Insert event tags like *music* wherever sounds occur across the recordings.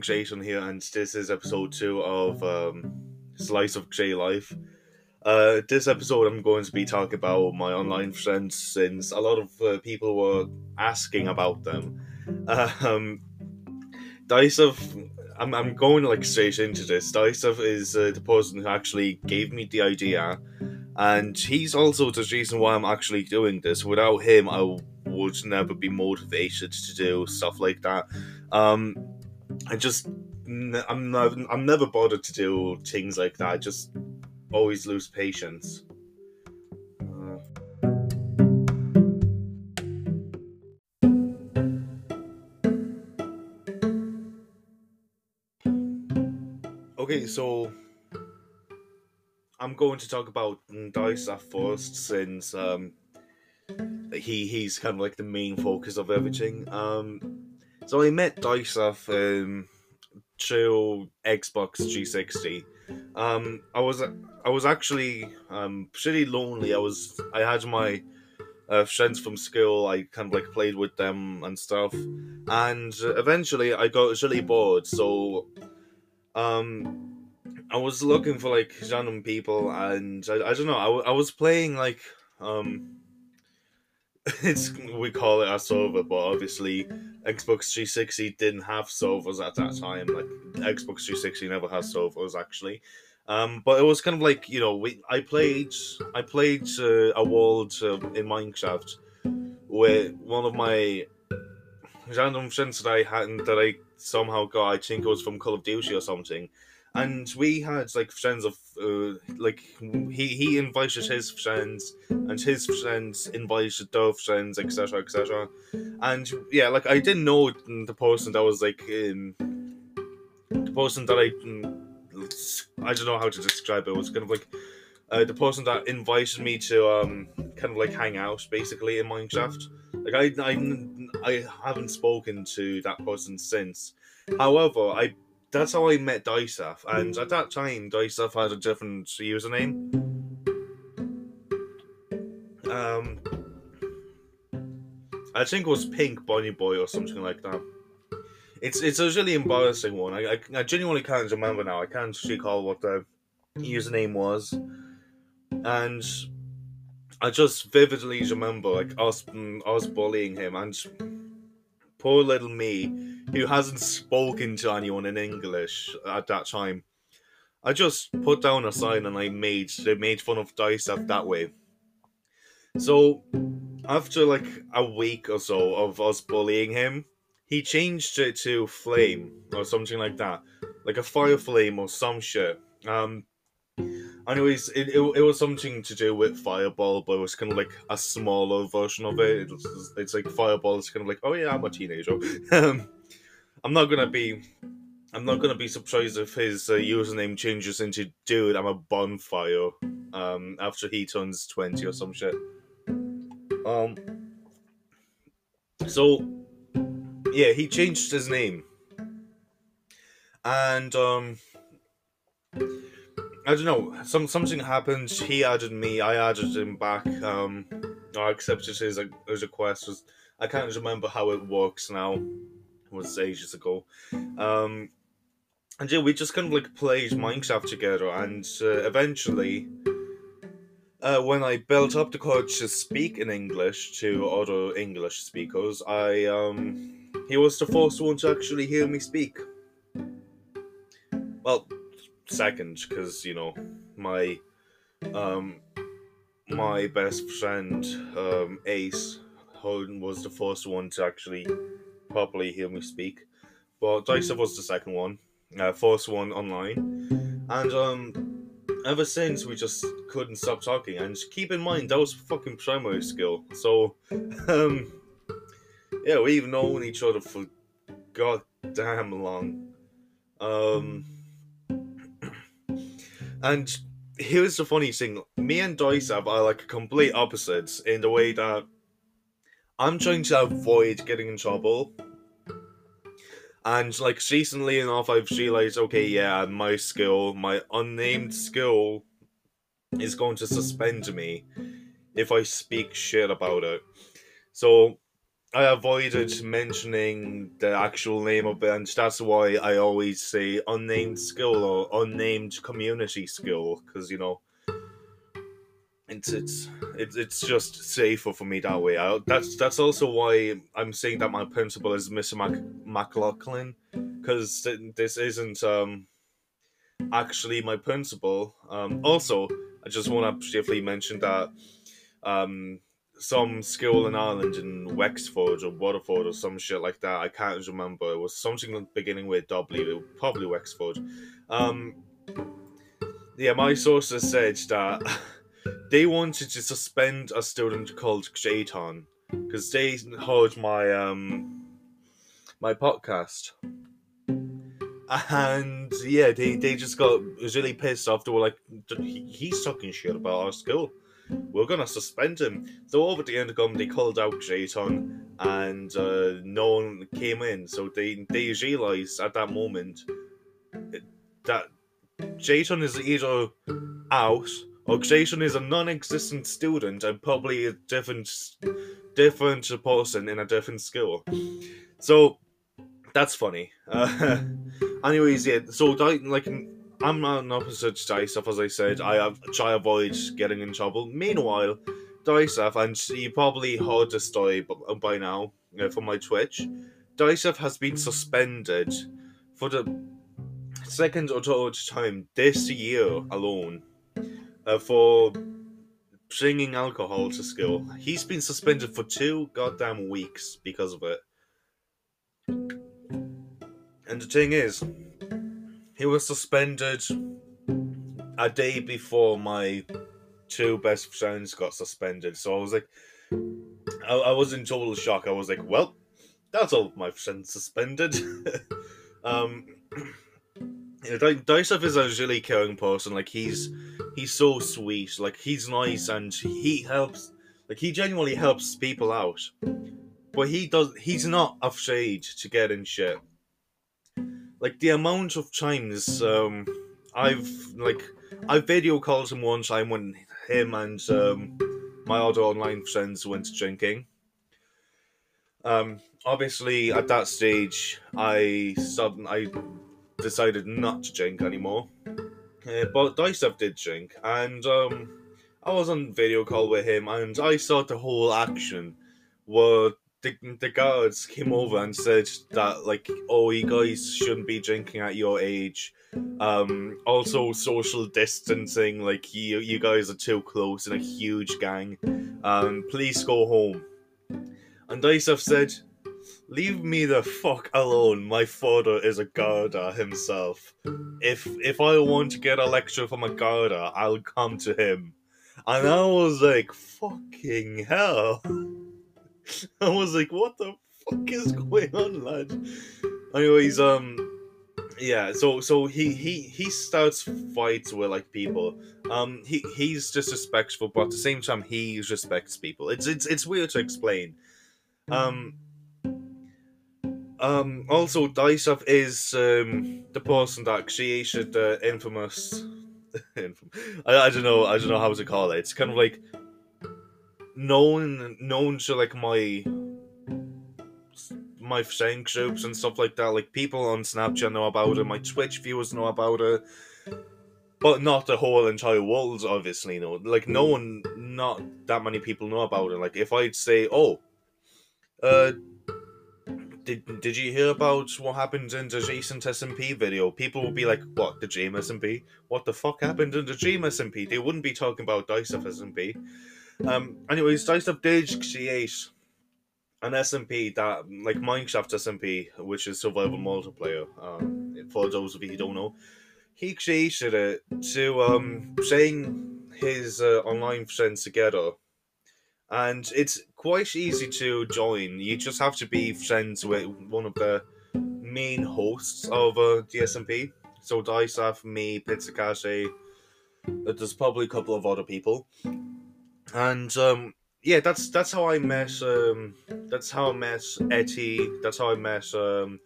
Jason here, and this is episode two of um, Slice of J Life. Uh, this episode, I'm going to be talking about my online friends since a lot of uh, people were asking about them. *laughs* Um, Dysov, I'm, I'm going like straight into this. Dysov is uh, the person who actually gave me the idea, and he's also the reason why I'm actually doing this. Without him, I would never be motivated to do stuff like that. Um, I just, I'm not, I'm never bothered to do things like that. I just always lose patience. Uh, okay, so I'm going to talk about Dysaf first, since um, he he's kind of like the main focus of everything. Um, so I met Dysaf um, through Xbox 360. Um, I was I was actually um, pretty lonely. I was I had my uh, friends from school. I kind of like played with them and stuff, and eventually I got really bored. So, um, I was looking for like random people, and I, I don't know. I, I was playing like um it's we call it a server, but obviously Xbox 360 didn't have servers at that time. Like Xbox 360 never has servers actually. Um, but it was kind of like you know we I played I played uh, a world uh, in Minecraft where one of my random friends that I had that I somehow got. I think it was from Call of Duty or something and we had like friends of uh, like he he invited his friends and his friends invited their friends etc etc and yeah like i didn't know the person that was like in the person that i mm, i don't know how to describe it, it was kind of like uh, the person that invited me to um kind of like hang out basically in minecraft. Like i i, I haven't spoken to that person since. However i that's how I met Dysaf, and at that time, Dysaf had a different username. Um, I think it was Pink Bunny Boy or something like that. It's it's a really embarrassing one. I, I, I genuinely can't remember now. I can't recall what the username was, and I just vividly remember like us us bullying him and poor little me who hasn't spoken to anyone in English at that time. I just put down a sign and I made they made fun of Dysaf that way. So after like a week or so of us bullying him, he changed it to flame or something like that, like a fire flame or some shit. Um, anyways, it, it, it was something to do with Fireball, but it was kind of like a smaller version of it. It was, it's like Fireball is kind of like, oh yeah, I'm a teenager. *laughs* I'm not gonna be. I'm not gonna be surprised if his uh, username changes into "Dude, I'm a bonfire." Um, after he turns twenty or some shit. Um. So, yeah, he changed his name, and um, I don't know. Some something happened. He added me. I added him back. Um, I accepted his his request. Was I can't remember how it works now It was ages ago. Um, and yeah, we just kind of like played Minecraft together, and uh, eventually, uh, when I built up the courage to speak in English to other English speakers, I um, he was the first one to actually hear me speak. Well, second, because you know my um my best friend um Ace Holden was the first one to actually properly hear me speak. But Dysov was the second one, uh, first one online, and um, ever since we just couldn't stop talking. And keep in mind that was fucking primary school, so *laughs* um, yeah, we've known each other for goddamn long. Um, and here's the funny thing: me and Dysov are uh, like complete opposites in the way that I'm trying to avoid getting in trouble. And like recently enough, I've realized, okay, yeah, my skill, my unnamed skill, is going to suspend me if I speak shit about it. So I avoided mentioning the actual name of it, and that's why I always say unnamed skill or unnamed community skill, because you know it's it's it's it's just safer for me that way. I, that's that's also why I'm saying that my principal is Mr. Mac- McLaughlin, because th- this isn't um actually my principal. Um, also, I just want to briefly mention that um some school in Ireland in Wexford or Waterford or some shit like that. I can't remember. It was something beginning with W, probably Wexford. Um, yeah, my sources said that. *laughs* they wanted to suspend a student called Jayton because they heard my um my podcast. And yeah, they, they just got really pissed off. They were like, he's talking shit about our school. We're gonna suspend him. So over the end, intercom, they called out Jayton, and uh, no one came in. So they they realized at that moment that Jayton is either out Oxation is a non-existent student and probably a different different person in a different school. So that's funny. Uh, *laughs* anyways, yeah. So like I'm not an opposite to Dysaf, as I said. I have, try avoid getting in trouble. Meanwhile, Dysaf, and you probably heard the story by now uh, from my Twitch. Dysaf has been suspended for the second or third time this year alone uh, for bringing alcohol to school. He's been suspended for two goddamn weeks because of it. And the thing is, he was suspended a day before my two best friends got suspended. So I was like, I, I was in total shock. I was like, well, that's all my friends suspended. *laughs* um, you know, Dysef is a really caring person. Like he's he's so sweet. Like he's nice and he helps. Like he genuinely helps people out. But he does. He's not afraid to get in shit. Like the amount of times um, I've like I video called him one time when him and um, my other online friends went drinking. Um, obviously at that stage I sub I decided not to drink anymore. Uh, but Dysef did drink, and um, I was on video call with him, and I saw the whole action where the, the guards came over and said that like, oh, you guys shouldn't be drinking at your age. Um, also social distancing, like you you guys are too close in a huge gang. Um, please go home. And Dysef said, Leave me the fuck alone. My father is a Garda himself. If if I want to get a lecture from a Garda, I'll come to him. And I was like, fucking hell. *laughs* *laughs* I was like, what the fuck is going on, lad? Anyways, um yeah, so so he he he starts fights with like people. Um he he's disrespectful, but at the same time he respects people. It's it's it's weird to explain. Um um, also, Dysef is um, the person that created the infamous. *laughs* I, I don't know. I don't know how to call it. It's kind of like known known to like my my friend groups and stuff like that. Like people on Snapchat know about it. My Twitch viewers know about it. But not the whole entire world, obviously. No, like no one, not that many people know about it. Like if I'd say, "Oh, uh, did did you hear about what happened in the recent SMP video? People will be like, what, the Dream SMP? What the fuck happened in the Dream SMP? They wouldn't be talking about Dysef SMP. Um, anyways, Dysef did create an SMP that, like Minecraft SMP, which is survival multiplayer, um, for those of you who don't know. He created it to um, bring his uh, online friends together and it's quite easy to join. You just have to be friends with one of the main hosts of uh, SMP. So Dysaf, me, Pizzakashi, uh, there's probably a couple of other people, and um, yeah, that's that's how I met. Um, that's how I met Etty. That's how I met um,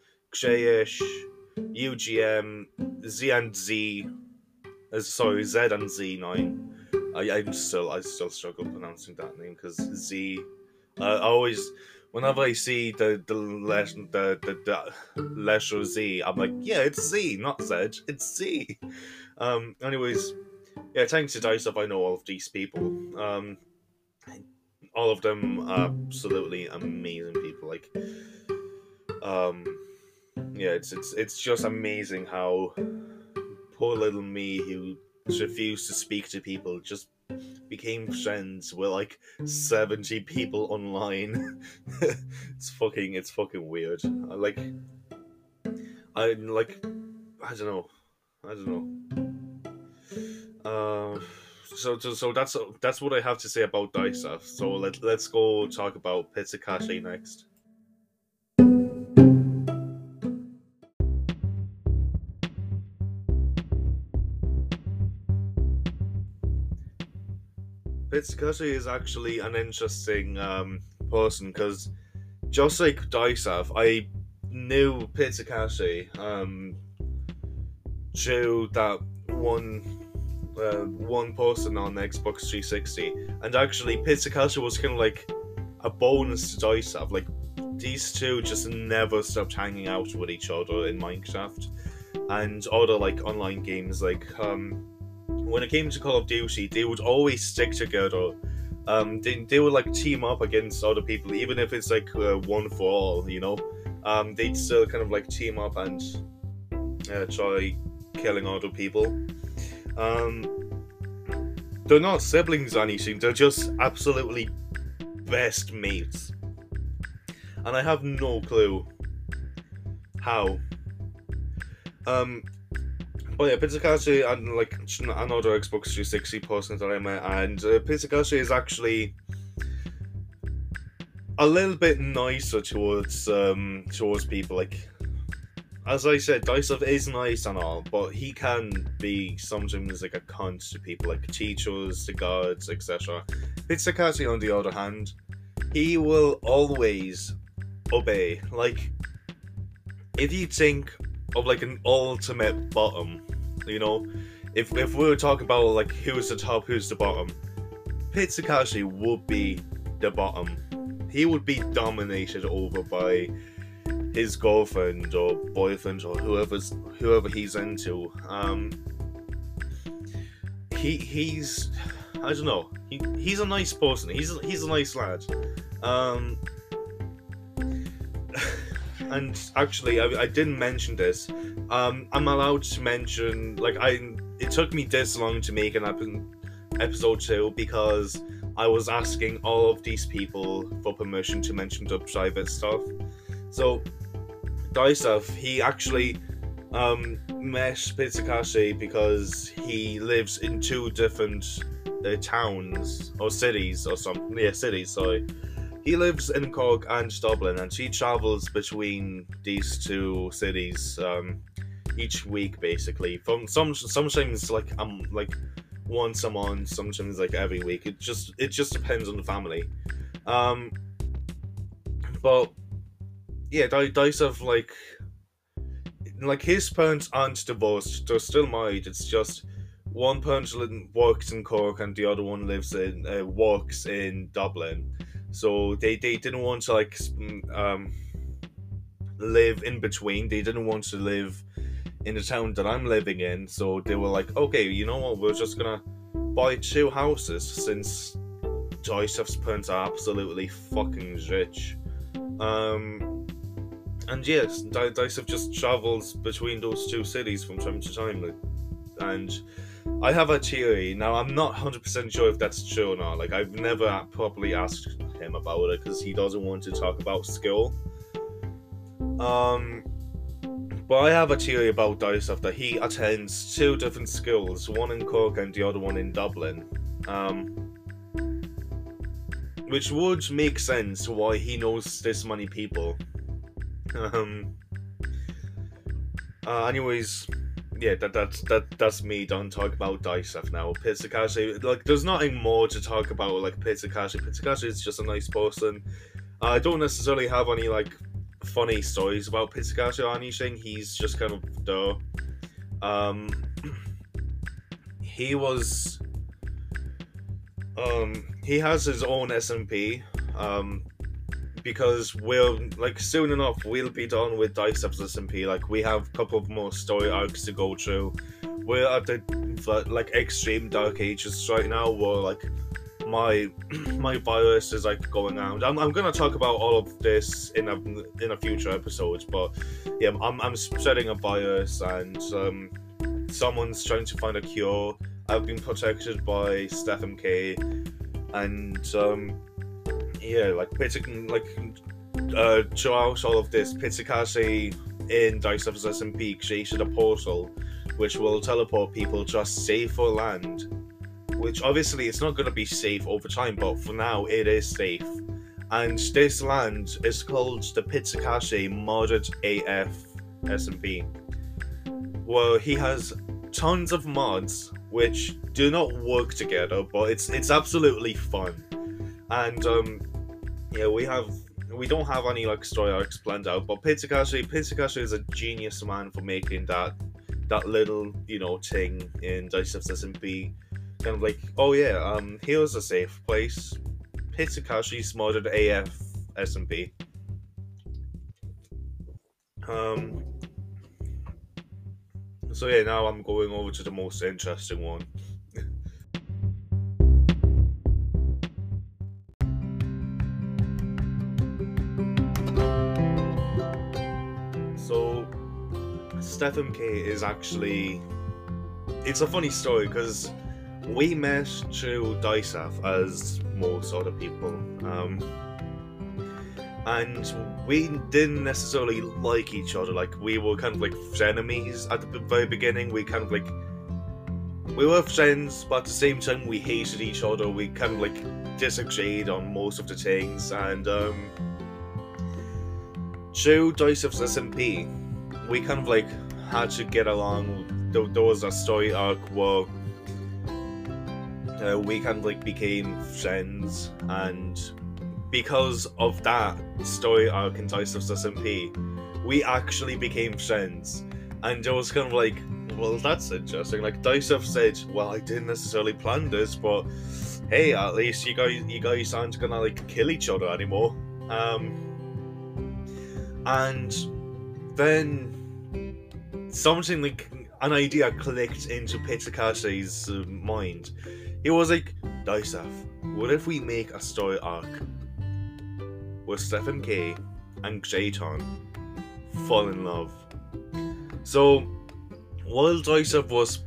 UGM, Z and Z. Uh, sorry, Z and Z nine. I, I'm still I still struggle pronouncing that name because Z. Uh, I always whenever I see the the le- the, the, the letter Z, I'm like, yeah, it's Z, not Z, it's Z. Um, anyways, yeah, thanks to Up, I know all of these people. Um, all of them are absolutely amazing people. Like, um, yeah, it's it's it's just amazing how poor little me who refused to speak to people just became friends with like 70 people online *laughs* it's fucking it's fucking weird I like i like i don't know i don't know uh so, so so that's that's what i have to say about Daisath so let, let's go talk about pizzicashi next. Pizzicashi is actually an interesting um, person because just like Daisath, I knew Pizzicashi um, through that one uh, one person on the Xbox 360, and actually Pizzicashi was kind of like a bonus to Daisath. Like these two just never stopped hanging out with each other in Minecraft and other like online games like um when it came to Call of Duty, they would always stick together. Um, they, they would like team up against other people, even if it's like uh, one for all, you know. Um, they'd still kind of like team up and uh, try killing other people. Um, they're not siblings or anything. They're just absolutely best mates, and I have no clue how. Um, but yeah, Pizzicashi and like another Xbox 360 person that I met, and uh, is actually a little bit nicer towards um towards people. Like as I said, Daisath is nice and all, but he can be sometimes like a cunt to people, like teachers, to guards, etc. Pizzicashi, on the other hand, he will always obey. Like if you think of like an ultimate bottom. You know, if if we were talking about like who's the top, who's the bottom, Pizzicashi would be the bottom. He would be dominated over by his girlfriend or boyfriend or whoever's whoever he's into. Um, he he's I don't know. He, he's a nice person. He's he's a nice lad. Um, *sighs* and actually, I, I didn't mention this. Um, I'm allowed to mention like I. It took me this long to make an ep- episode two because I was asking all of these people for permission to mention the private stuff. So, Daisath, he actually um, met Pizzicashi because he lives in two different uh, towns or cities or something. Yeah, cities. Sorry he lives in Cork and Dublin, and she travels between these two cities um, each week, basically. From some sometimes like um like once a month, sometimes like every week. It just it just depends on the family. Um, but yeah, Daisath like like his parents aren't divorced; they're still married. It's just one parent works in Cork and the other one lives in uh, works in Dublin so they, they didn't want to like um, live in between. They didn't want to live in the town that I'm living in. So they were like, okay, you know what? We're just gonna buy two houses since Joseph's parents are absolutely fucking rich. Um, and yes, Daisath just travels between those two cities from time to time, like, and I have a theory. Now, I'm not 100% sure if that's true or not. Like, I've never properly asked him about it because he doesn't want to talk about skill. Um, but I have a theory about Daisath that he attends two different schools, one in Cork and the other one in Dublin. Um, which would make sense why he knows this many people. Um, uh, anyways, yeah, that that's that that's me done talk about Daisath now. Pizzicashi, like, there's nothing more to talk about like Pizzicashi. Pizzicashi is just a nice person. I don't necessarily have any like funny stories about Pizzicashi or anything. He's just kind of the um *clears throat* he was um he has his own SMP. Um because we'll like soon enough we'll be done with Dice Ups SMP. Like we have a couple of more story arcs to go through. We're at the like extreme dark ages right now where like my *clears throat* my virus is like going around. I'm, I'm gonna talk about all of this in a in a future episode, but yeah, I'm I'm spreading a virus and um, someone's trying to find a cure. I've been protected by Stephen K. And um, yeah, like like uh, throughout all of this, Pitsukase in Dice of SMP created a portal which will teleport people to a safer land which obviously it's not going to be safe over time, but for now it is safe. And this land is called the Pitsukase Modded AF SMP. Well, he has tons of mods which do not work together, but it's it's absolutely fun. And um, yeah, we have we don't have any like story arcs planned out, but Pitsukase Pitsukase is a genius man for making that that little you know thing in Dice of b kind of like, oh yeah, um, here's a safe place. Pitsukashi's modded AF SMP. Um. So yeah, now I'm going over to the most interesting one. Stephen K is actually. It's a funny story because we met through DICEAF as most other people. Um, and we didn't necessarily like each other. Like we were kind of like enemies at the very beginning. We kind of like we were friends, but at the same time we hated each other. We kind of like disagreed on most of the things, and um, through Dice SMP, we kind of like had to get along. There was a story arc where uh, we kind of like became friends, and because of that story arc in Dice of SMP, we actually became friends. And it was kind of like, well, that's interesting. Like Dice of said, well, I didn't necessarily plan this, but hey, at least you guys, you guys aren't gonna like kill each other anymore. Um, and then something like an idea clicked into Pitsukase's uh, mind he was like, DICEAF, what if we make a story arc where Stephen K and Jayton fall in love? So, while DICEAF was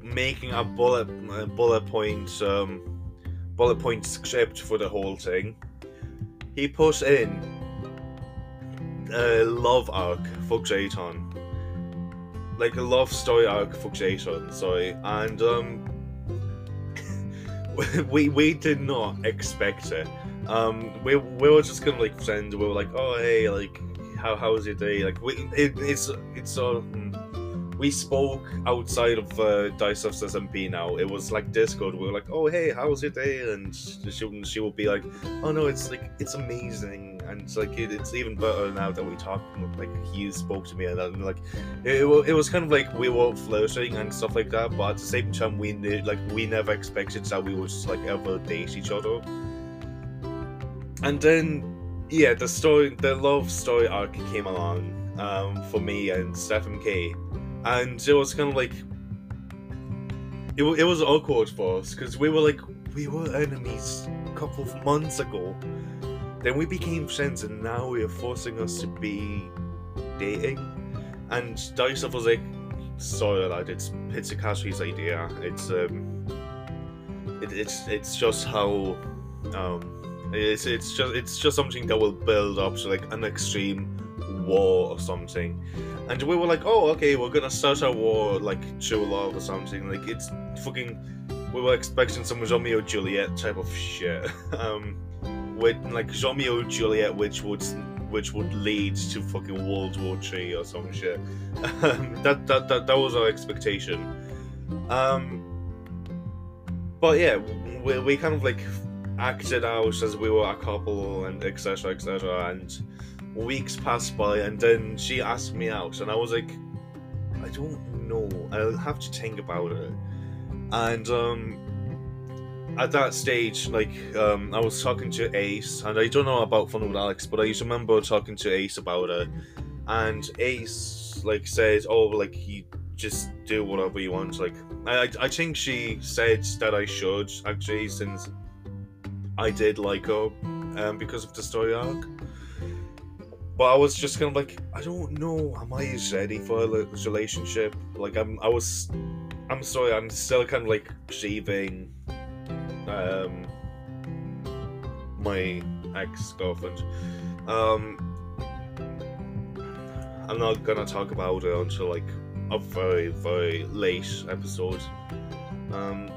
making a bullet a bullet point um, bullet point script for the whole thing, he put in a love arc for Jayton. Like a love story arc Jayton, sorry. And um *laughs* we we did not expect it. Um, we we were just of like friends. We were like, oh hey, like how how was your day? Like we it, it's it's uh, we spoke outside of uh, Dice of SMP now. It was like Discord. We were like, oh hey, how was your day? And she would she will be like, oh no, it's like it's amazing and it's like it, it's even better now that we talk. Like he spoke to me, and, and like it, it, was kind of like we were flirting and stuff like that. But at the same time, we knew, like we never expected that we would just like ever date each other. And then, yeah, the story, the love story arc came along um, for me and Stephen K, and it was kind of like it, it was awkward for us because we were like we were enemies a couple of months ago then we became friends, and now we are forcing us to be dating. And DICEAF was like, sorry lad, it's Pitsukase's idea. It's um, it, it's it's just how um, it's it's just it's just something that will build up to like an extreme war or something. And we were like, oh, okay, we're gonna start a war like true love or something. Like it's fucking. We were expecting some Romeo Juliet type of shit. *laughs* um, with like Romeo Juliet, which would which would lead to fucking World War Three or some shit. *laughs* Um, that, that that that was our expectation. Um, but yeah, we, we kind of like acted out as we were a couple and etc etc and weeks passed by and then she asked me out and I was like I don't know I'll have to think about it and um at that stage, like um, I was talking to Ace, and I don't know about Fun with Alex, but I to remember talking to Ace about it, and Ace like says "Oh, like you just do whatever you want." Like I, I think she said that I should actually, since I did like her, um, because of the story arc. But I was just kind of like, I don't know, am I ready for a relationship? Like I'm, I was, I'm sorry, I'm still kind of like grieving um, my ex girlfriend. Um, I'm not gonna talk about it until like a very very late episode. Um,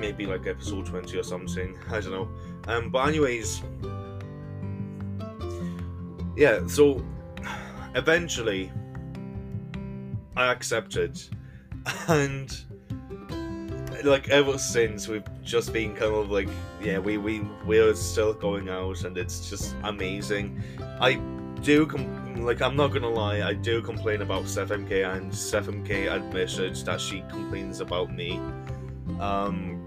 maybe like episode twenty or something. I don't know. Um, but anyways, yeah. So eventually, I accepted, and like ever since we've just been kind of like yeah we we we're still going out and it's just amazing i do com- like i'm not gonna lie i do complain about Steph mk and Steph mk admitted that she complains about me um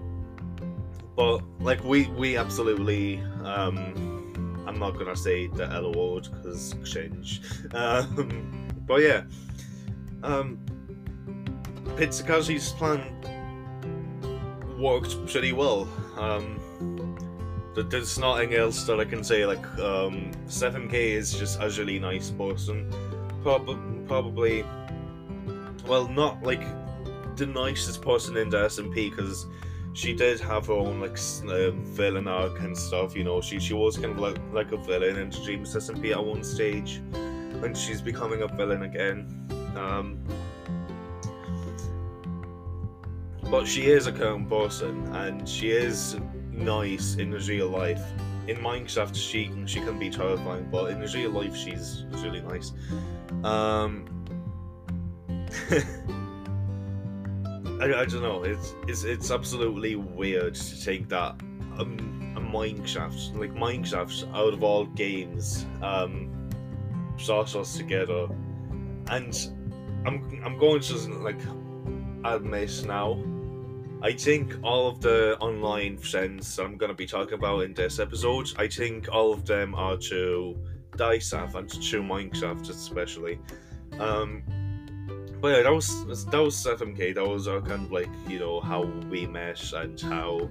but like we we absolutely um i'm not gonna say the l word because cringe um but yeah um plan worked pretty well. Um, there's nothing else that I can say. Like, um, Steph MK is just a really nice person. Probably, probably, well, not like the nicest person in the SMP because she did have her own like uh, villain arc and stuff. You know, she she was kind of like like a villain in Dreams SMP at one stage, and she's becoming a villain again. Um, but she is a calm person and she is nice in real life. In Minecraft, she she can be terrifying, but in real life, she's really nice. Um, *laughs* I, I don't know. It's it's it's absolutely weird to think that um, a Minecraft, like Minecraft, out of all games, um, brought us together, and I'm I'm going to like admit now I think all of the online friends I'm going to be talking about in this episode, I think all of them are to Dysaf and to Minecraft especially. Um, but yeah, that was that was FMK. That was our kind of like you know how we met and how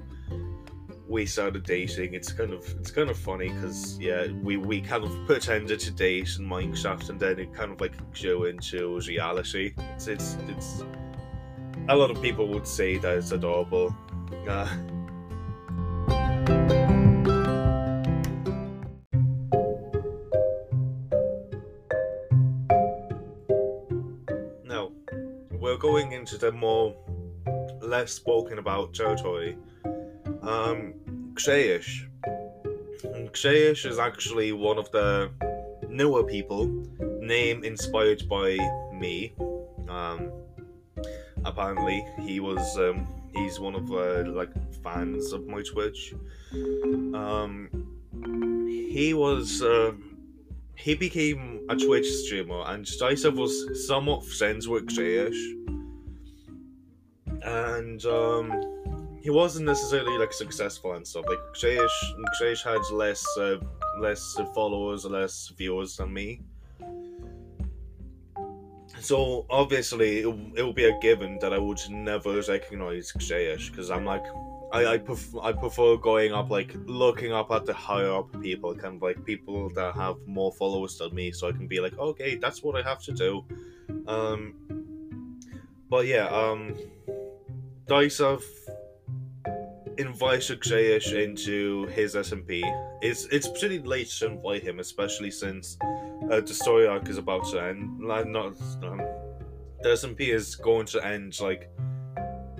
we started dating. It's kind of it's kind of funny because yeah, we we kind of pretended to date in Minecraft and then it kind of like grew into reality. It's it's it's a lot of people would say that it's adorable. Uh, going into the more less spoken about territory. Um. Kshayish is actually one of the newer people, name inspired by me. Um, apparently he was um, he's one of uh, like fans of my Twitch. Um, he was uh, he became a Twitch streamer, and Dysa was somewhat friends with Kshayish. and um, he wasn't necessarily like successful and stuff. Like Kshayish had less uh, less followers, less viewers than me. So obviously, it, it will be a given that I would never recognize Kshayish because I'm like, I I, pref- I prefer going up like looking up at the higher up people, kind of like people that have more followers than me, so I can be like, okay, that's what I have to do. Um, but yeah, um, Dice have invited Kshayish into his SMP. It's it's pretty late to invite him, especially since uh, the story arc is about to end. Like, not um, the SMP is going to end like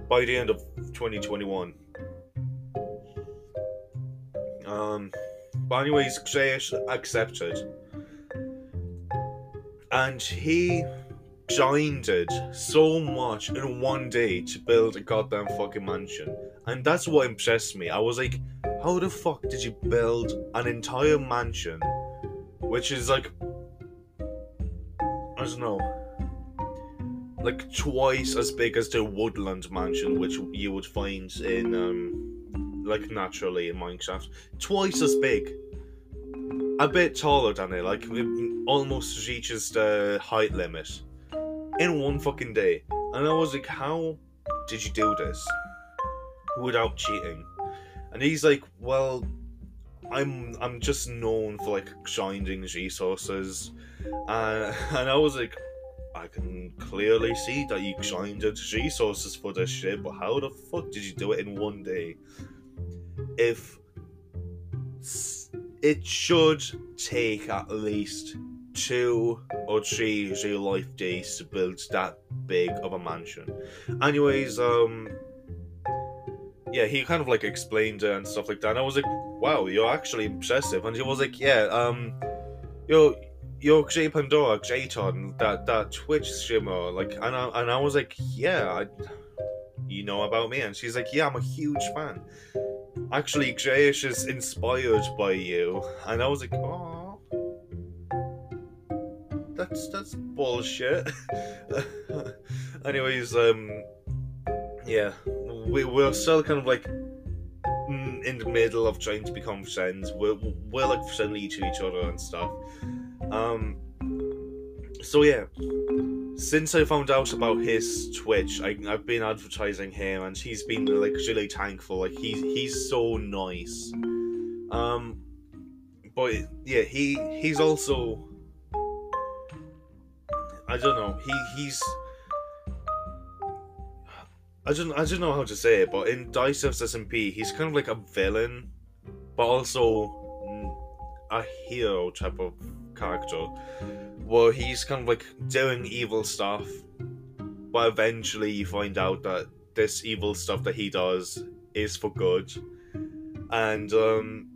by the end of 2021. Um, but anyways, Kshayish accepted, and he grinded so much in one day to build a goddamn fucking mansion, and that's what impressed me. I was like, how the fuck did you build an entire mansion, which is like I don't know, like twice as big as the Woodland Mansion, which you would find in um, like naturally in Minecraft, twice as big, a bit taller than it, like it almost reaches the height limit in one fucking day. And I was like, how did you do this without cheating? And he's like, well, I'm I'm just known for like grinding resources, uh, *laughs* and I was like, I can clearly see that you grinded resources for this shit, but how the fuck did you do it in one day? If it should take at least two or three real life days to build that big of a mansion. Anyways, um, yeah, he kind of like explained it and stuff like that. And I was like, wow, you're actually impressive. And he was like, yeah, um, you're you're Jay Pandora, Jayton, that that Twitch streamer, like, and I and I was like, yeah, I, you know about me, and she's like, yeah, I'm a huge fan. Actually, Grayish is inspired by you, and I was like, oh, that's that's bullshit. *laughs* Anyways, um, yeah, we we're still kind of like in the middle of trying to become friends. We're we're like friendly to each other and stuff. Um, so yeah, since I found out about his Twitch, I, I've been advertising him, and he's been like really thankful. Like he's he's so nice. Um, but yeah, he he's also I don't know. He he's I don't I don't know how to say it, but in Dice of SMP, he's kind of like a villain, but also a hero type of character, where he's kind of like doing evil stuff, but eventually you find out that this evil stuff that he does is for good, and um,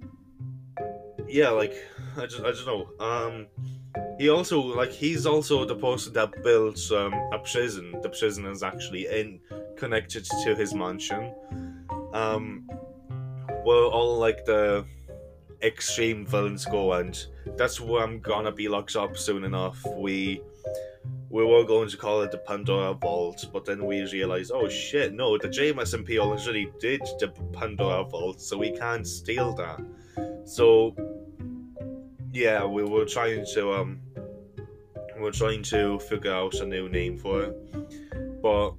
yeah, like I just I don't know. Um, he also like he's also the person that built um, a prison. The prison is actually in connected to his mansion. Um, where all like the extreme villains go, and that's where I'm gonna be locked up soon enough. We we were going to call it the Pandora Vault, but then we realized, oh shit, no, the JMSMP already did the Pandora Vault, so we can't steal that. So yeah, we were trying to um we we're trying to figure out a new name for it. But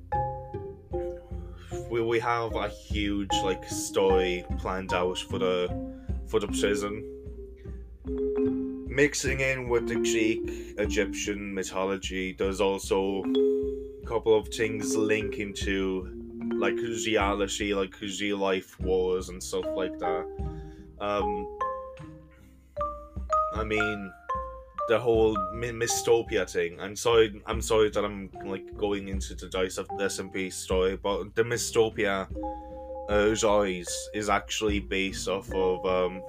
we we have a huge like story planned out for the for the prison. Mixing in with the Greek Egyptian mythology, there's also a couple of things linking to like reality, like real life wars and stuff like that. Um, I mean, the whole Mystopia thing. I'm sorry. I'm sorry that I'm like going into the dice of the SMP story, but the Mystopia uh, is actually based off of um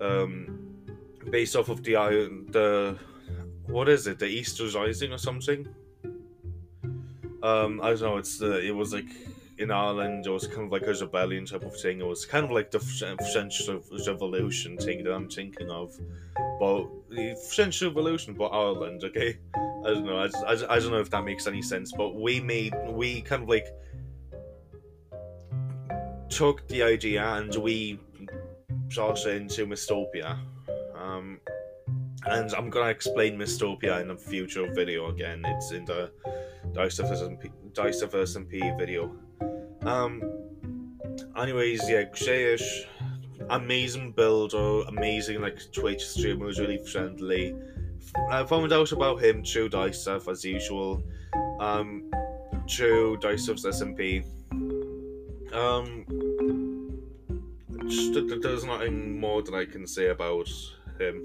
um based off of the the what is it the Easter Rising or something. Um, I don't know. It's the it was like in Ireland, it was kind of like a rebellion type of thing. It was kind of like the French Revolution thing that I'm thinking of, but the French Revolution, but Ireland. Okay, I don't know. I, I, I don't know if that makes any sense. But we made we kind of like took the idea and we brought it into Mystopia. Um, and I'm gonna explain Mystopia in a future video again. It's in the Dice Dice of video. Um. Anyways, yeah, Grayish, amazing builder, amazing like Twitch streamer, was really friendly. I found out about him through Dice stuff as usual. Um, through Dice of SMP. Um, there's nothing more that I can say about him.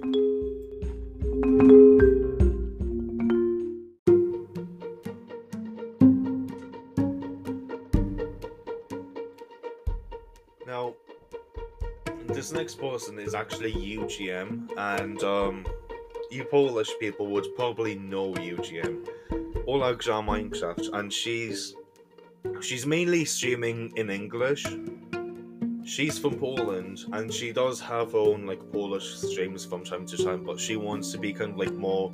Now, this next person is actually UGM, and um, you Polish people would probably know UGM. Ola Minecraft, and she's she's mainly streaming in English she's from Poland and she does have her own like Polish streams from time to time, but she wants to be kind of like more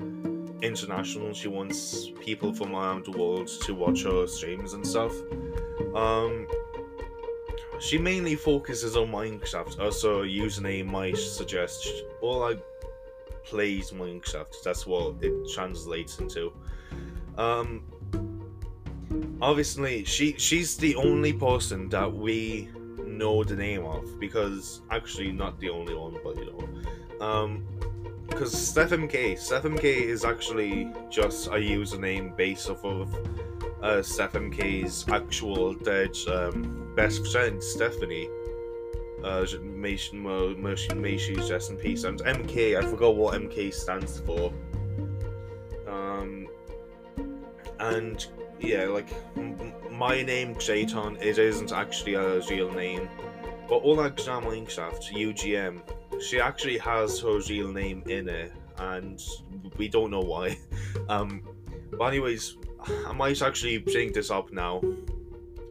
international. She wants people from around the world to watch her streams and stuff. Um, she mainly focuses on Minecraft. Also, username might suggest all I plays Minecraft. That's what it translates into. Um, obviously, she she's the only person that we know the name of because actually not the only one, but you know, um, because Stephen K. Stephen K. is actually just a username based off of uh, Stephen K's actual dead um, best friend Stephanie. Uh, may, she, may, she, may she rest in peace. And MK, I forgot what MK stands for. Um, and yeah, like my name Jayton, it isn't actually a real name, but all Oleg Minecraft UGM, she actually has her real name in it, and we don't know why. *laughs* Um, but anyways, I might actually bring this up now.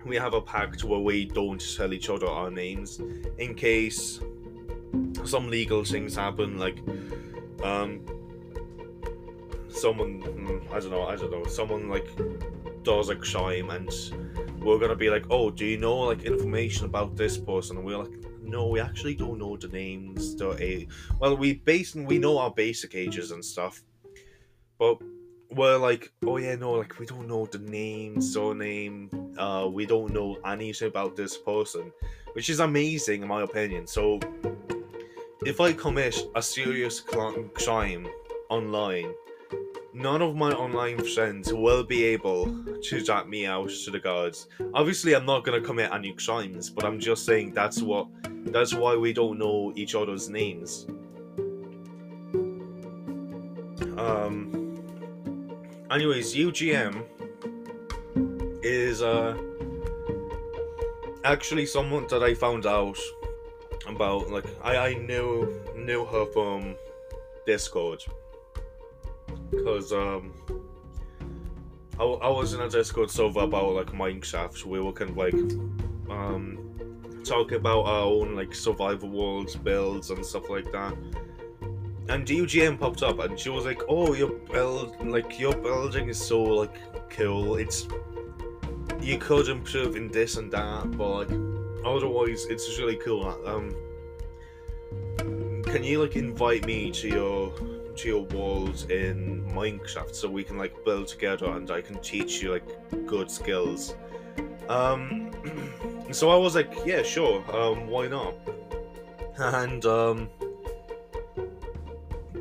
We have a pact where we don't tell each other our names in case some legal things happen, like um, someone hmm, I don't know, I don't know, someone like does crime and we're gonna be like, oh, do you know like information about this person? And we're like, no, we actually don't know the names. The a well, we base we know our basic ages and stuff, but we're like, oh yeah, no, like we don't know the name, surname, uh, we don't know anything about this person, which is amazing in my opinion. So, if I commit a serious crime online none of my online friends will be able to drag me out to the guards. Obviously, I'm not gonna commit any crimes, but I'm just saying that's what that's why we don't know each other's names. Um. Anyways, UGM is uh actually someone that I found out about. Like I I knew knew her from Discord because um, I, I was in a Discord server about like Minecraft. So We were kind of like um talking about our own like survival worlds builds and stuff like that. And UGM popped up and she was like, "Oh, your build, like your building is so like cool. It's you could improve in this and that, but like otherwise, it's really cool. Um, can you like invite me to your geo walls in Minecraft so we can like build together and I can teach you like good skills. Um, *clears throat* so I was like, yeah, sure, um, why not? And um,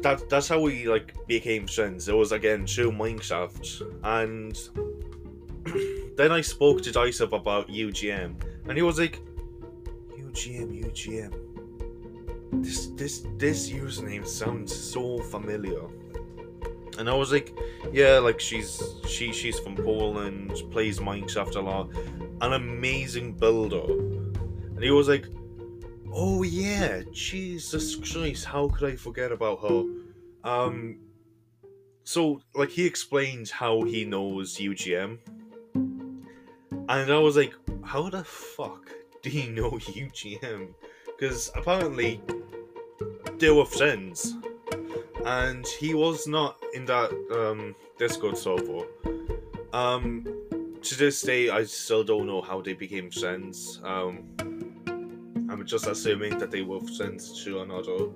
that that's how we like became friends. It was again through Minecraft, and *clears throat* then I spoke to Dysop about UGM, and he was like, UGM, UGM this this this username sounds so familiar. And I was like, yeah, like she's she she's from Poland, plays Minecraft a lot, an amazing builder. And he was like, oh yeah, Jesus Christ, how could I forget about her? Um, so like he explains how he knows UGM, and I was like, how the fuck do you know *laughs* UGM? Because apparently they were friends, and he was not in that um, Discord server. Um, to this day, I still don't know how they became friends. Um, I'm just assuming that they were friends to another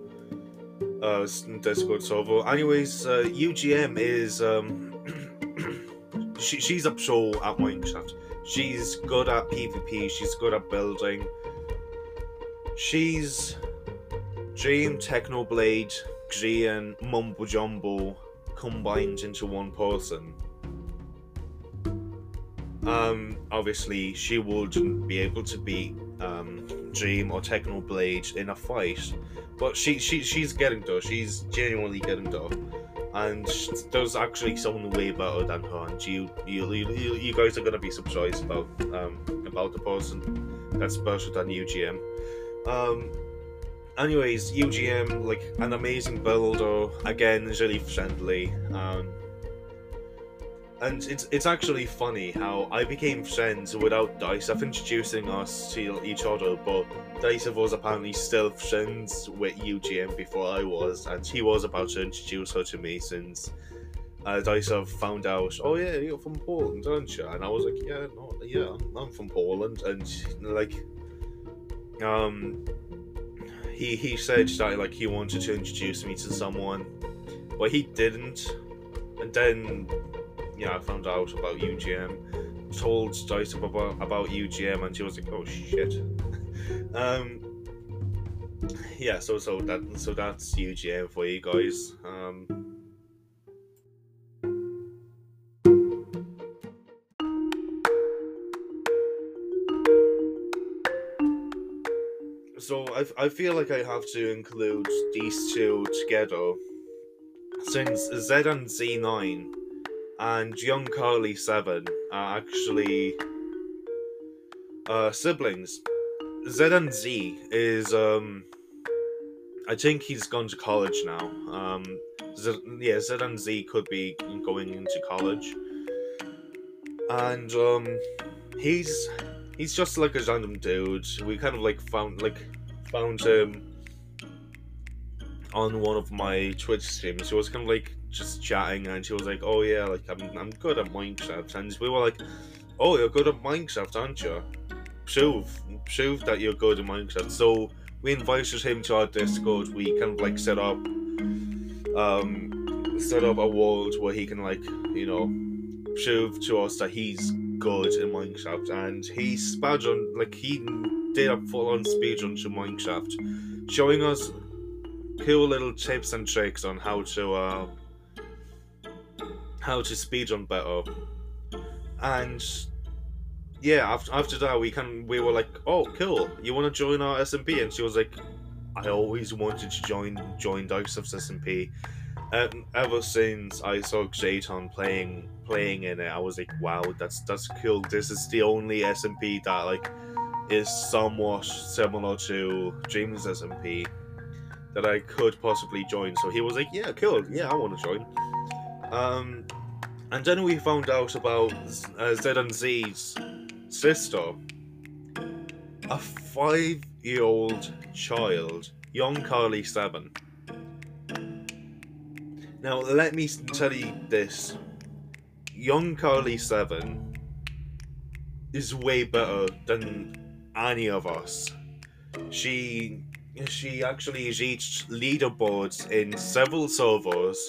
uh, Discord server. Anyways, uh, UGM is um, *clears throat* she, she's a pro at Minecraft. She's good at PvP. She's good at building. She's Dream, Technoblade, Grian, Mumbo Jumbo combined into one person. Um, obviously, she wouldn't be able to beat um, Dream or Technoblade in a fight, but she, she she's getting there. She's genuinely getting there, and there's actually someone way better than her. And you you, you, you guys are gonna be surprised about um, about the person that's better than UGM. Um, anyways, UGM, like an amazing builder, again, really friendly. Um, and it's it's actually funny how I became friends without Dysef introducing us to each other, but Dysef was apparently still friends with UGM before I was, and he was about to introduce her to me since uh, found out, oh yeah, you're from Poland, aren't you? And I was like, yeah, no, yeah, I'm from Poland, and like um, he he said that like he wanted to introduce me to someone, but he didn't. And then, yeah, I found out about UGM, told Dice about about UGM, and she was like, "Oh shit." *laughs* um, yeah, so so that so that's UGM for you guys. Um. So I, I feel like I have to include these two together since Z and Z9 and Young Carly 7 are actually uh, siblings. Z and Z is um I think he's gone to college now. Um Z, yeah, Z and Z could be going into college. And um he's he's just like a random dude. We kind of like found like found him on one of my Twitch streams. She was kind of like just chatting, and she was like, "Oh yeah, like I'm I'm good at Minecraft," and we were like, "Oh, you're good at Minecraft, aren't you? Prove prove that you're good at Minecraft." So we invited him to our Discord. We kind of like set up um set up a world where he can like you know prove to us that he's good in Minecraft, and he speedrun like he did a full on speedrun to Minecraft, showing us cool little tips and tricks on how to uh, how to speedrun better. And yeah, after, after that we can we were like, oh cool, you want to join our SMP? And she was like, I always wanted to join join Dysof's SMP. And ever since I saw Jayton playing playing in it, I was like, wow, that's that's cool. This is the only SMP that like is somewhat similar to Dream's SMP that I could possibly join. So he was like, "Yeah, cool. Yeah, I want to join." Um, and then we found out about uh, Z and Z's sister, a five-year-old child, young Carly Seven. Now, let me tell you this: young Carly Seven is way better than any of us. She she actually reached leaderboards in several servers.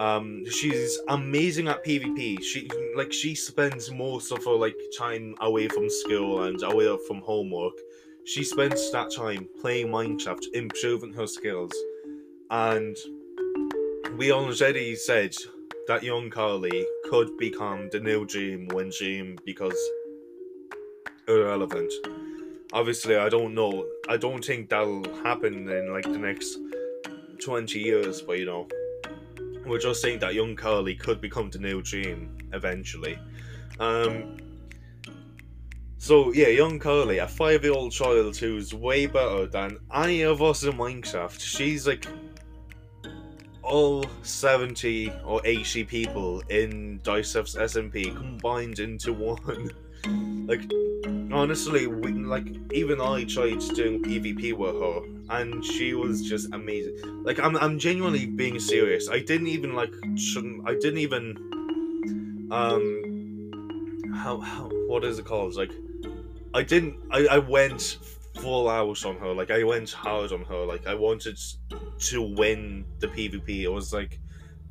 Um, she's amazing at PvP. She like she spends most of her like time away from school and away from homework. She spends that time playing Minecraft, improving her skills, and we already said that young Carly could become the new Dream when becomes irrelevant obviously I don't know. I don't think that'll happen in like the next twenty years, but you know, we're just saying that young Carly could become the new Dream eventually. Um. So yeah, young Carly, a five-year-old child who's way better than any of us in Minecraft. She's like all 70 or 80 people in Dicef's SMP combined into one. *laughs* like honestly, we, like even I tried doing PvP with her, and she was just amazing. Like I'm, I'm genuinely being serious. I didn't even like, shouldn't, I didn't even, um, how, how, what is it called? Like, I didn't, I, I went full out on her. Like I went hard on her. Like I wanted to win the PvP. It was like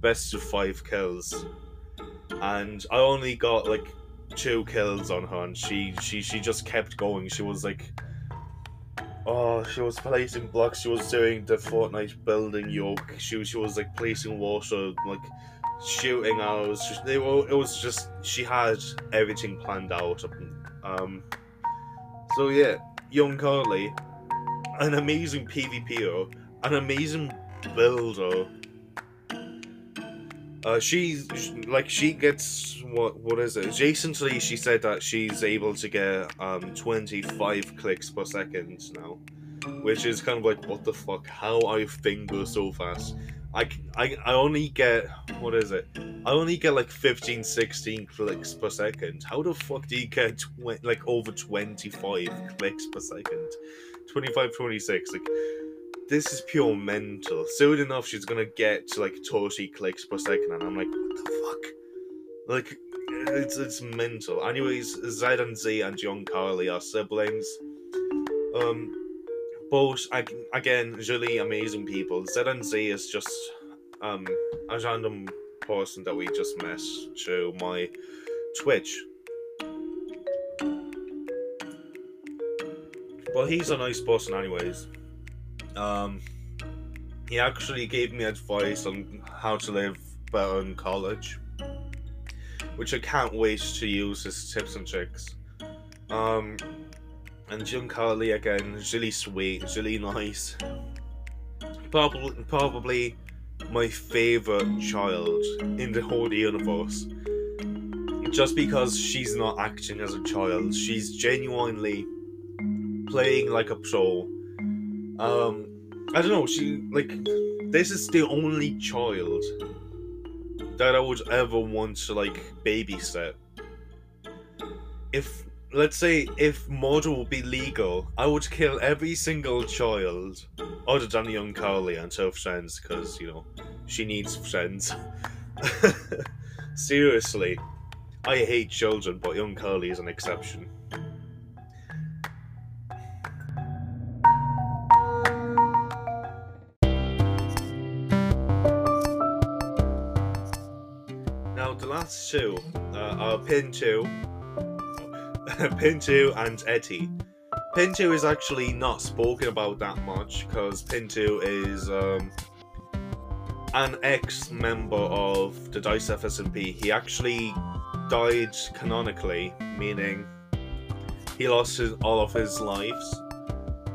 best of five kills, and I only got like two kills on her, and she she she just kept going. She was like, oh, she was placing blocks. She was doing the Fortnite building yoke. She she was like placing water, like shooting arrows. They were, it was just she had everything planned out. Um, so yeah, young Carly, an amazing PvPer, an amazing builder uh, she's like she gets what what is it? Adjacently, she said that she's able to get um 25 clicks per second now, which is kind of like what the fuck? How I finger so fast? I, I, I only get what is it? I only get like 15, 16 clicks per second. How the fuck do you get tw- like over 25 clicks per second? 25, 26, like this is pure mental. Soon enough, she's gonna get to like 30 clicks per second, and I'm like, what the fuck? Like, it's it's mental. Anyways, Z and Z and Young Carly are siblings. Um, but again, really amazing people. ZNZ is just um a random person that we just met through my Twitch. But he's a nice person, anyways. Um, he actually gave me advice on how to live better in college, which I can't wait to use as tips and tricks. Um, and Carly again, really sweet, really nice. Probably, probably my favorite child in the whole universe. Just because she's not acting as a child, she's genuinely playing like a pro. Um, I don't know. She like this is the only child that I would ever want to like babysit. If let's say if murder would be legal, I would kill every single child other than young Carly and her friends because you know she needs friends. *laughs* Seriously, I hate children, but young Carly is an exception. Now the last two uh, are Pin 2 *laughs* Pintu and Eddie. Pintu is actually not spoken about that much because Pintu is um, an ex-member of the Dice FSMP. He actually died canonically, meaning he lost his, all of his lives.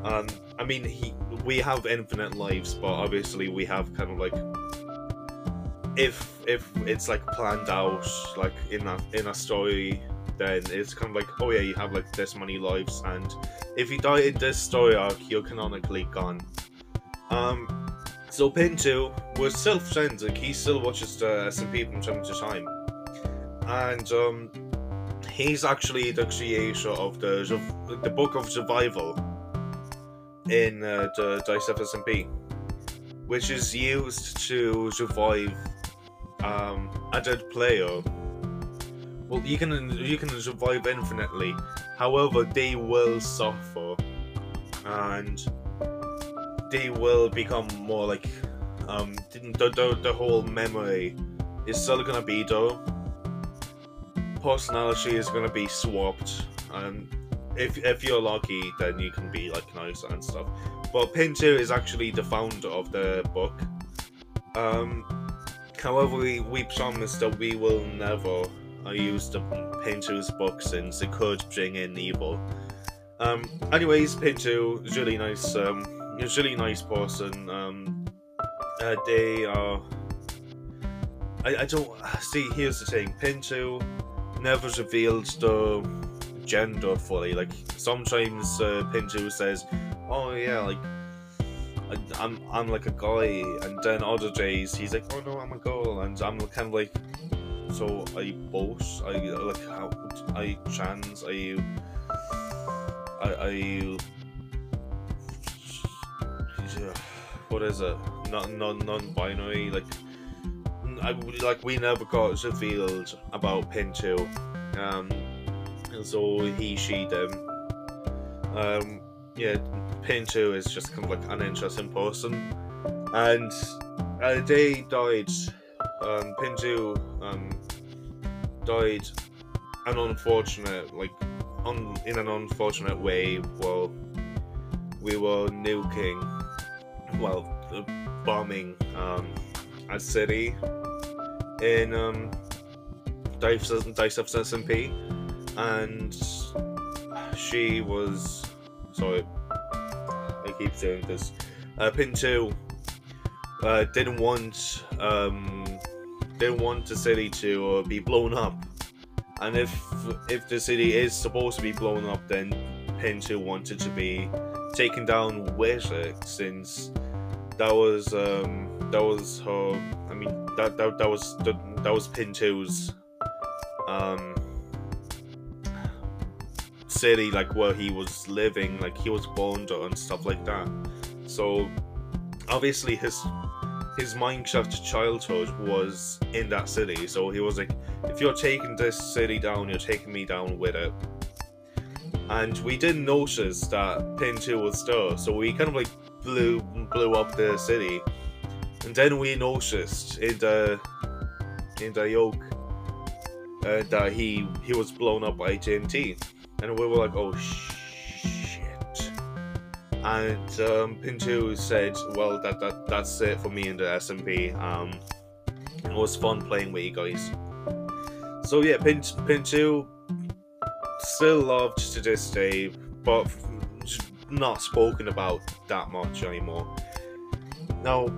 Um, I mean, he we have infinite lives, but obviously we have kind of like if if it's like planned out, like in a in a story then it's kind of like, oh yeah, you have like this many lives, and if you die in this story arc, you're canonically gone. Um, so Pintu was like he still watches the SMP from time to time, and um, he's actually the creator of the the Book of Survival in uh, the Dice SMP, which is used to survive um, a dead player well, you can you can survive infinitely. However, they will suffer, and they will become more like um the the, the whole memory is still gonna be though. Personality is gonna be swapped, and if if you're lucky, then you can be like nice and stuff. But Pintu is actually the founder of the book. Um, however, we, we promise that we will never I used the Pintu's book since it could bring in evil. Um, anyways, Pintu is really nice. Um, he's really nice person. Um, uh, they are. I, I don't see. Here's the thing. Pintu never revealed the gender fully. Like sometimes uh, says, "Oh yeah, like I, I'm I'm like a guy," and then other days he's like, "Oh no, I'm a girl," and I'm kind of like, so you both? You like how? You trans? Are, are you? What is it? Not non non-binary. Like, I like we never got revealed about Pintu. Um, so he, she, them. Um, yeah, Pintu is just kind of like an interesting person, and uh, they died. Um, um, died an unfortunate, like, un, in an unfortunate way while we were nuking, well, bombing um, a city in um, Dice, Dice of SMP, and she was. Sorry, I keep saying this. Uh, Pintu uh, didn't want um, didn't want the city to uh, be blown up. And if if the city is supposed to be blown up, then Pintu wanted to be taken down with it, since that was um, that was her. I mean, that that, that was that, that was Pintu's um, city, like where he was living, like he was born and stuff like that. So obviously his his Minecraft childhood was in that city. So he was like, if you're taking this city down, you're taking me down with it. and we didn't notice that pin two was there, so we kind of like blew blew up the city, and then we noticed in the in the yoke uh, that he he was blown up by TNT, and we were like, oh shit. And um, Pin said, well, that, that that's it for me in the SMP. Um, it was fun playing with you guys. So yeah, Pin Pin still loved to this day, but not spoken about that much anymore. Now,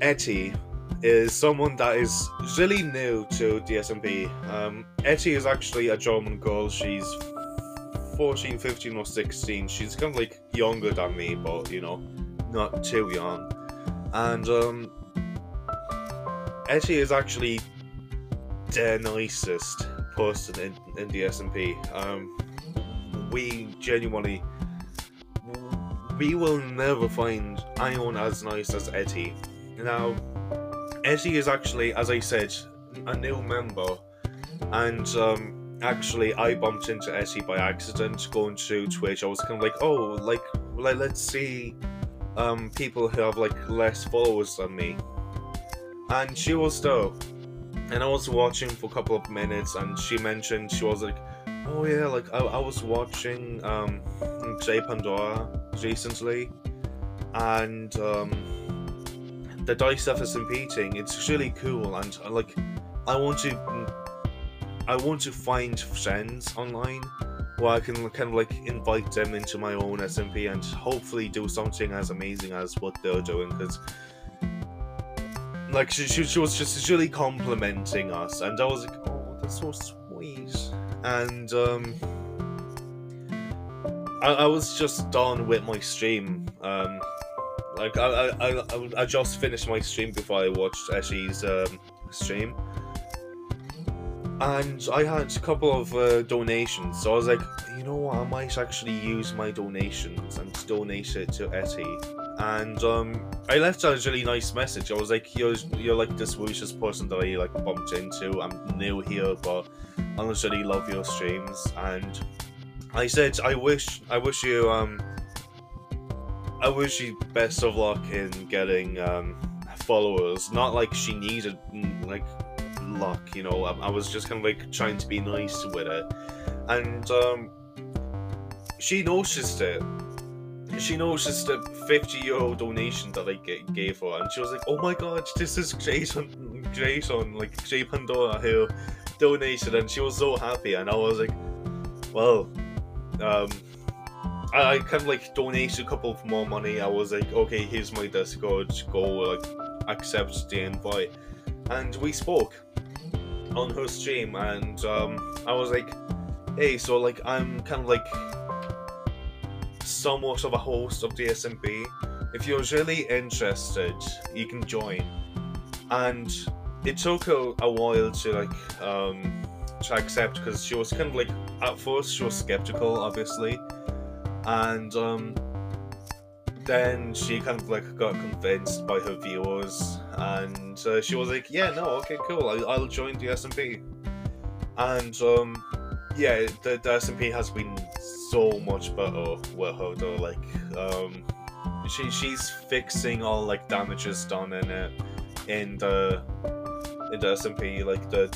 Etty is someone that is really new to DSMP. Um, Etty is actually a German girl. She's 14, 15, or 16. She's kind of like younger than me, but you know, not too young. And um, Etty is actually the nicest person in, in the SMP. Um, we genuinely, we will never find anyone as nice as Etty. Now, Etty is actually, as I said, a new member, and um, actually I bumped into Etty by accident going to Twitch. I was kind of like, oh, like, like let's see um, people who have like less followers than me, and she was there and I was watching for a couple of minutes, and she mentioned she was like, "Oh yeah, like I, I was watching um, J Pandora recently, and um, the Dice is competing. It's really cool, and like I want to, I want to find friends online." Where I can kind of like invite them into my own SMP and hopefully do something as amazing as what they're doing because like she, she, she was just really complimenting us, and I was like, oh, that's so sweet. And um, I, I was just done with my stream. Um, like I, I, I, I just finished my stream before I watched Eshi's um, stream, and I had a couple of uh, donations. So I was like, you know what, I might actually use my donations and donate it to Etty and um, I left a really nice message. I was like, "You're you're like this wisest person that I like bumped into. I'm new here, but I really love your streams." And I said, "I wish I wish you um, I wish you best of luck in getting um, followers. Not like she needed like luck, you know. I, I was just kind of like trying to be nice with it, and um, she noticed it she noticed a 50 euro donation that I gave her, and she was like, "Oh my god, this is Jason, Jason, like Jay Pandora who donated," and she was so happy, and I was like, "Well, um." I, I kind of like donated a couple of more money. I was like, okay, here's my Discord. Go like accept the invite, and we spoke on her stream. And um, I was like, hey, so like I'm kind of like somewhat of a host of DSMP. If you're really interested, you can join. And it took a, a while to like um, to accept because she was kind of like at first she was skeptical, obviously, and um, then she kind of like got convinced by her viewers, and uh, she was like, "Yeah, no, okay, cool, I, I'll join the SMP." And um, yeah, the, the SMP has been so much better with her though. Like, um, she she's fixing all like damages done in it in the in the SMP. Like the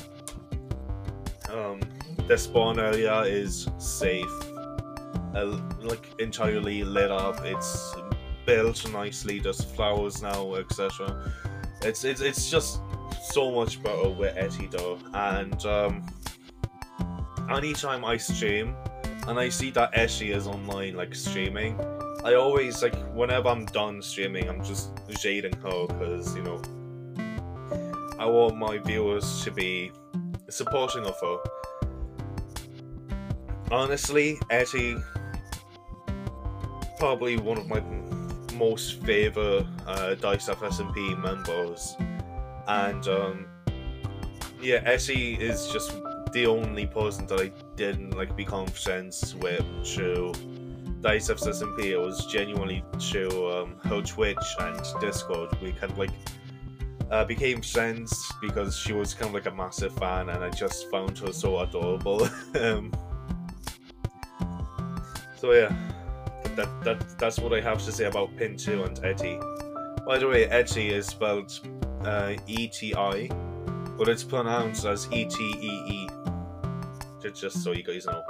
um the spawn area is safe, uh, like entirely lit up. It's built nicely. There's flowers now, etc. It's it's it's just so much better with though, and um, anytime I stream and I see that Eshy is online, like streaming, I always like whenever I'm done streaming, I'm just shading her because you know I want my viewers to be supporting of her. Honestly, Etty probably one of my most favorite uh, Dice SMP members, and um, yeah, Etty is just the only person that I didn't like become friends with through Dice SMP. It was genuinely through um, her Twitch and Discord. We kind of like uh, became friends because she was kind of like a massive fan, and I just found her so adorable. *laughs* um, So yeah, that that that's what I have to say about Pin2 and Eti. By the way, Eti is spelled uh, E T I, but it's pronounced as E T E E. Just just so you guys know.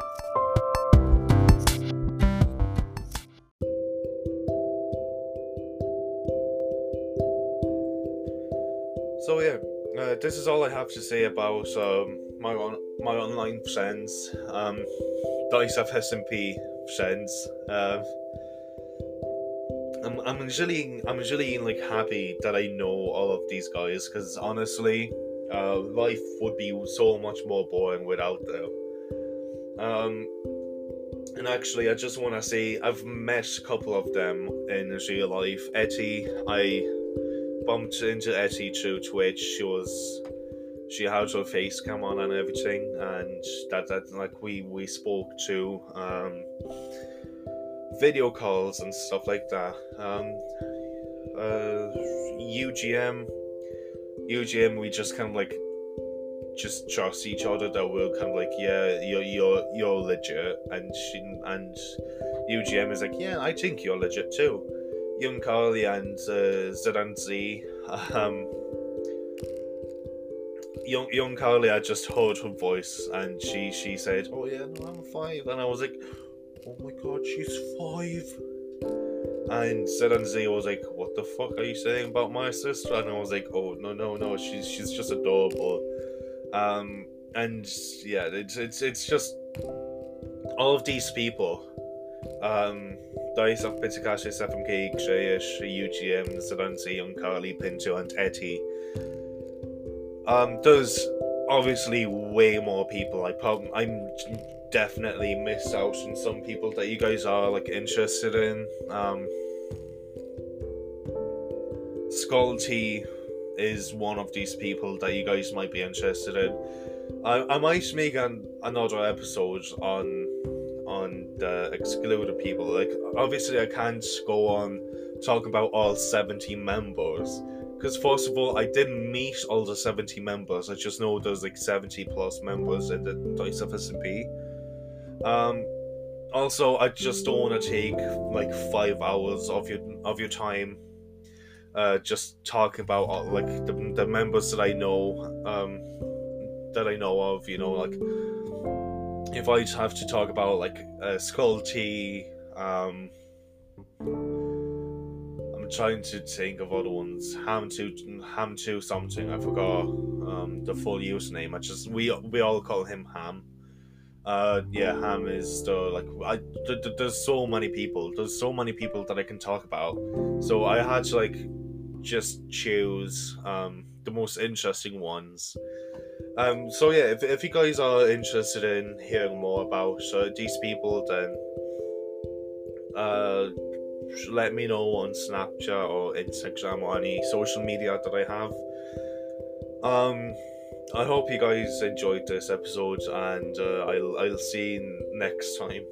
So yeah, uh, this is all I have to say about um, my on- my online friends, um, Dice of SMP friends. Uh, I'm I'm usually I'm usually like happy that I know all of these guys because honestly, uh, life would be so much more boring without them. Um, and actually, I just want to say I've met a couple of them in real life. Etty, I bumped into Etty through Twitch. She was she had her face cam on and everything, and that that like we we spoke to um, video calls and stuff like that. Um, uh, UGM, UGM, we just kind of like just trust each other that we're kind of like yeah you're you're you're legit and she and UGM is like yeah I think you're legit too. Young Carly and uh, Zedanzi, *laughs* um, young young Carly, I just heard her voice and she she said, "Oh yeah, no, I'm five. and I was like, "Oh my god, she's five. And Zedanzi was like, "What the fuck are you saying about my sister?" And I was like, "Oh no no no, she's she's just adorable." Um, and yeah, it's it's it's just all of these people. Um, Dice of Pitakashi, 7K, Greyish, UGM, Zedanzi, Young Carly, Pinto, and Etty. Um, there's obviously way more people. I prob- I'm definitely missed out on some people that you guys are like interested in. Um, T is one of these people that you guys might be interested in. I, I might make an, another episode on on the excluded people. Like obviously I can't go on talk about all 70 members because first of all I didn't meet all the 70 members. I just know there's like 70 plus members in the Dice of SMP. Um also I just don't want to take like 5 hours of your of your time uh, just talking about like the, the members that I know, um, that I know of. You know, like if I have to talk about like uh, Skull T, um, trying to think of other ones. Ham to Ham to something. I forgot um, the full username. I just we we all call him Ham. Uh, yeah, Ham is the like I. Th- th- there's so many people. There's so many people that I can talk about. So I had to like just choose um the most interesting ones. Um, so yeah, if, if you guys are interested in hearing more about uh, these people, then uh, let me know on Snapchat or Instagram or any social media that I have. Um, I hope you guys enjoyed this episode, and uh, I'll I'll see you next time.